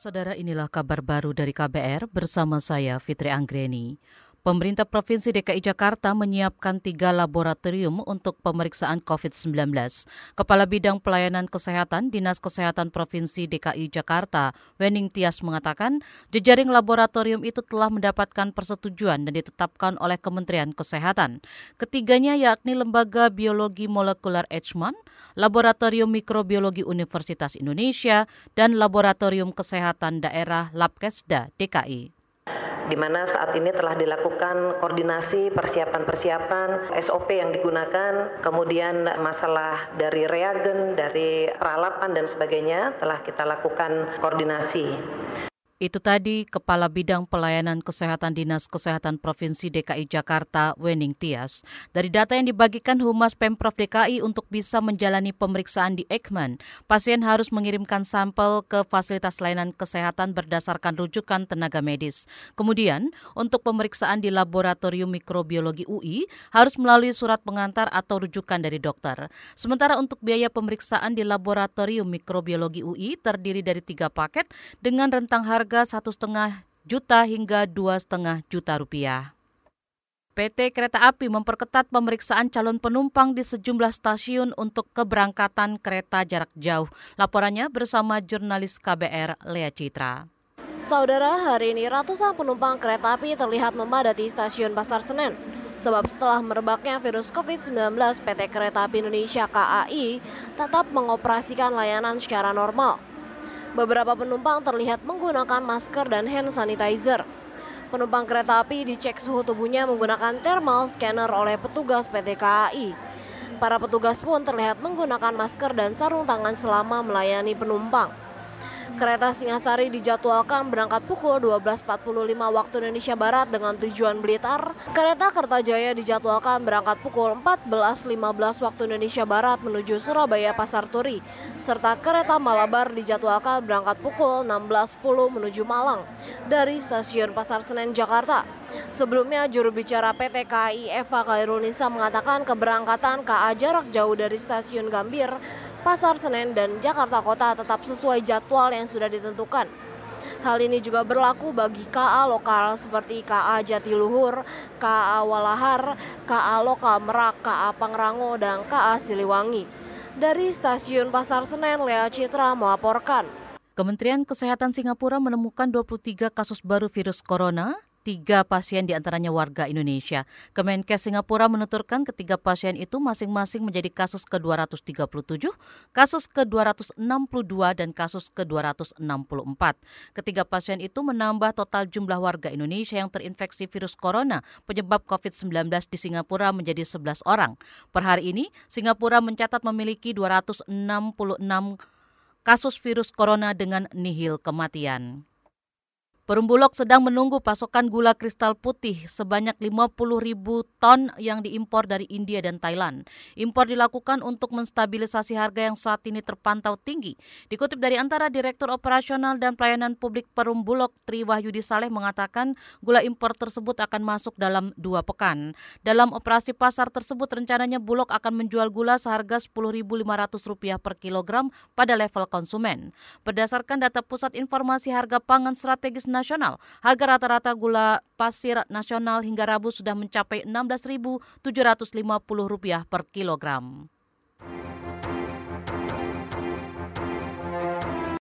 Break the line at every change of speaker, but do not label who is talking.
Saudara inilah kabar baru dari KBR bersama saya Fitri Anggreni. Pemerintah Provinsi DKI Jakarta menyiapkan tiga laboratorium untuk pemeriksaan COVID-19. Kepala Bidang Pelayanan Kesehatan Dinas Kesehatan Provinsi DKI Jakarta, Wening Tias mengatakan, jejaring laboratorium itu telah mendapatkan persetujuan dan ditetapkan oleh Kementerian Kesehatan. Ketiganya yakni Lembaga Biologi Molekuler Echman, Laboratorium Mikrobiologi Universitas Indonesia, dan Laboratorium Kesehatan Daerah Labkesda DKI
di mana saat ini telah dilakukan koordinasi persiapan-persiapan SOP yang digunakan, kemudian masalah dari reagen, dari peralatan dan sebagainya telah kita lakukan koordinasi.
Itu tadi Kepala Bidang Pelayanan Kesehatan Dinas Kesehatan Provinsi DKI Jakarta, Wening Tias. Dari data yang dibagikan Humas Pemprov DKI untuk bisa menjalani pemeriksaan di Ekman, pasien harus mengirimkan sampel ke fasilitas layanan kesehatan berdasarkan rujukan tenaga medis. Kemudian, untuk pemeriksaan di Laboratorium Mikrobiologi UI harus melalui surat pengantar atau rujukan dari dokter. Sementara untuk biaya pemeriksaan di Laboratorium Mikrobiologi UI terdiri dari tiga paket dengan rentang harga harga satu setengah juta hingga dua setengah juta rupiah. PT Kereta Api memperketat pemeriksaan calon penumpang di sejumlah stasiun untuk keberangkatan kereta jarak jauh. Laporannya bersama jurnalis KBR Lea Citra.
Saudara, hari ini ratusan penumpang kereta api terlihat memadati stasiun Pasar Senen. Sebab setelah merebaknya virus COVID-19, PT Kereta Api Indonesia KAI tetap mengoperasikan layanan secara normal. Beberapa penumpang terlihat menggunakan masker dan hand sanitizer. Penumpang kereta api dicek suhu tubuhnya menggunakan thermal scanner oleh petugas PT KAI. Para petugas pun terlihat menggunakan masker dan sarung tangan selama melayani penumpang. Kereta Singasari dijadwalkan berangkat pukul 12.45 waktu Indonesia Barat dengan tujuan Blitar. Kereta Kertajaya dijadwalkan berangkat pukul 14.15 waktu Indonesia Barat menuju Surabaya Pasar Turi. Serta kereta Malabar dijadwalkan berangkat pukul 16.10 menuju Malang dari stasiun Pasar Senen Jakarta. Sebelumnya juru bicara PT KAI Eva Kairunisa mengatakan keberangkatan KA jarak jauh dari stasiun Gambir Pasar Senen dan Jakarta Kota tetap sesuai jadwal yang sudah ditentukan. Hal ini juga berlaku bagi KA lokal seperti KA Jatiluhur, KA Walahar, KA Lokal Merak, KA Pangrango, dan KA Siliwangi. Dari stasiun Pasar Senen, Lea Citra melaporkan.
Kementerian Kesehatan Singapura menemukan 23 kasus baru virus corona tiga pasien di antaranya warga Indonesia. Kemenkes Singapura menuturkan ketiga pasien itu masing-masing menjadi kasus ke-237, kasus ke-262, dan kasus ke-264. Ketiga pasien itu menambah total jumlah warga Indonesia yang terinfeksi virus corona penyebab COVID-19 di Singapura menjadi 11 orang. Per hari ini, Singapura mencatat memiliki 266 kasus virus corona dengan nihil kematian. Perumbulok sedang menunggu pasokan gula kristal putih sebanyak 50 ribu ton yang diimpor dari India dan Thailand. Impor dilakukan untuk menstabilisasi harga yang saat ini terpantau tinggi. Dikutip dari antara Direktur Operasional dan Pelayanan Publik Perumbulok Tri Wahyudi Saleh mengatakan gula impor tersebut akan masuk dalam dua pekan. Dalam operasi pasar tersebut rencananya Bulog akan menjual gula seharga Rp10.500 per kilogram pada level konsumen. Berdasarkan data Pusat Informasi Harga Pangan Strategis Nasional nasional. Harga rata-rata gula pasir nasional hingga Rabu sudah mencapai Rp16.750 per kilogram.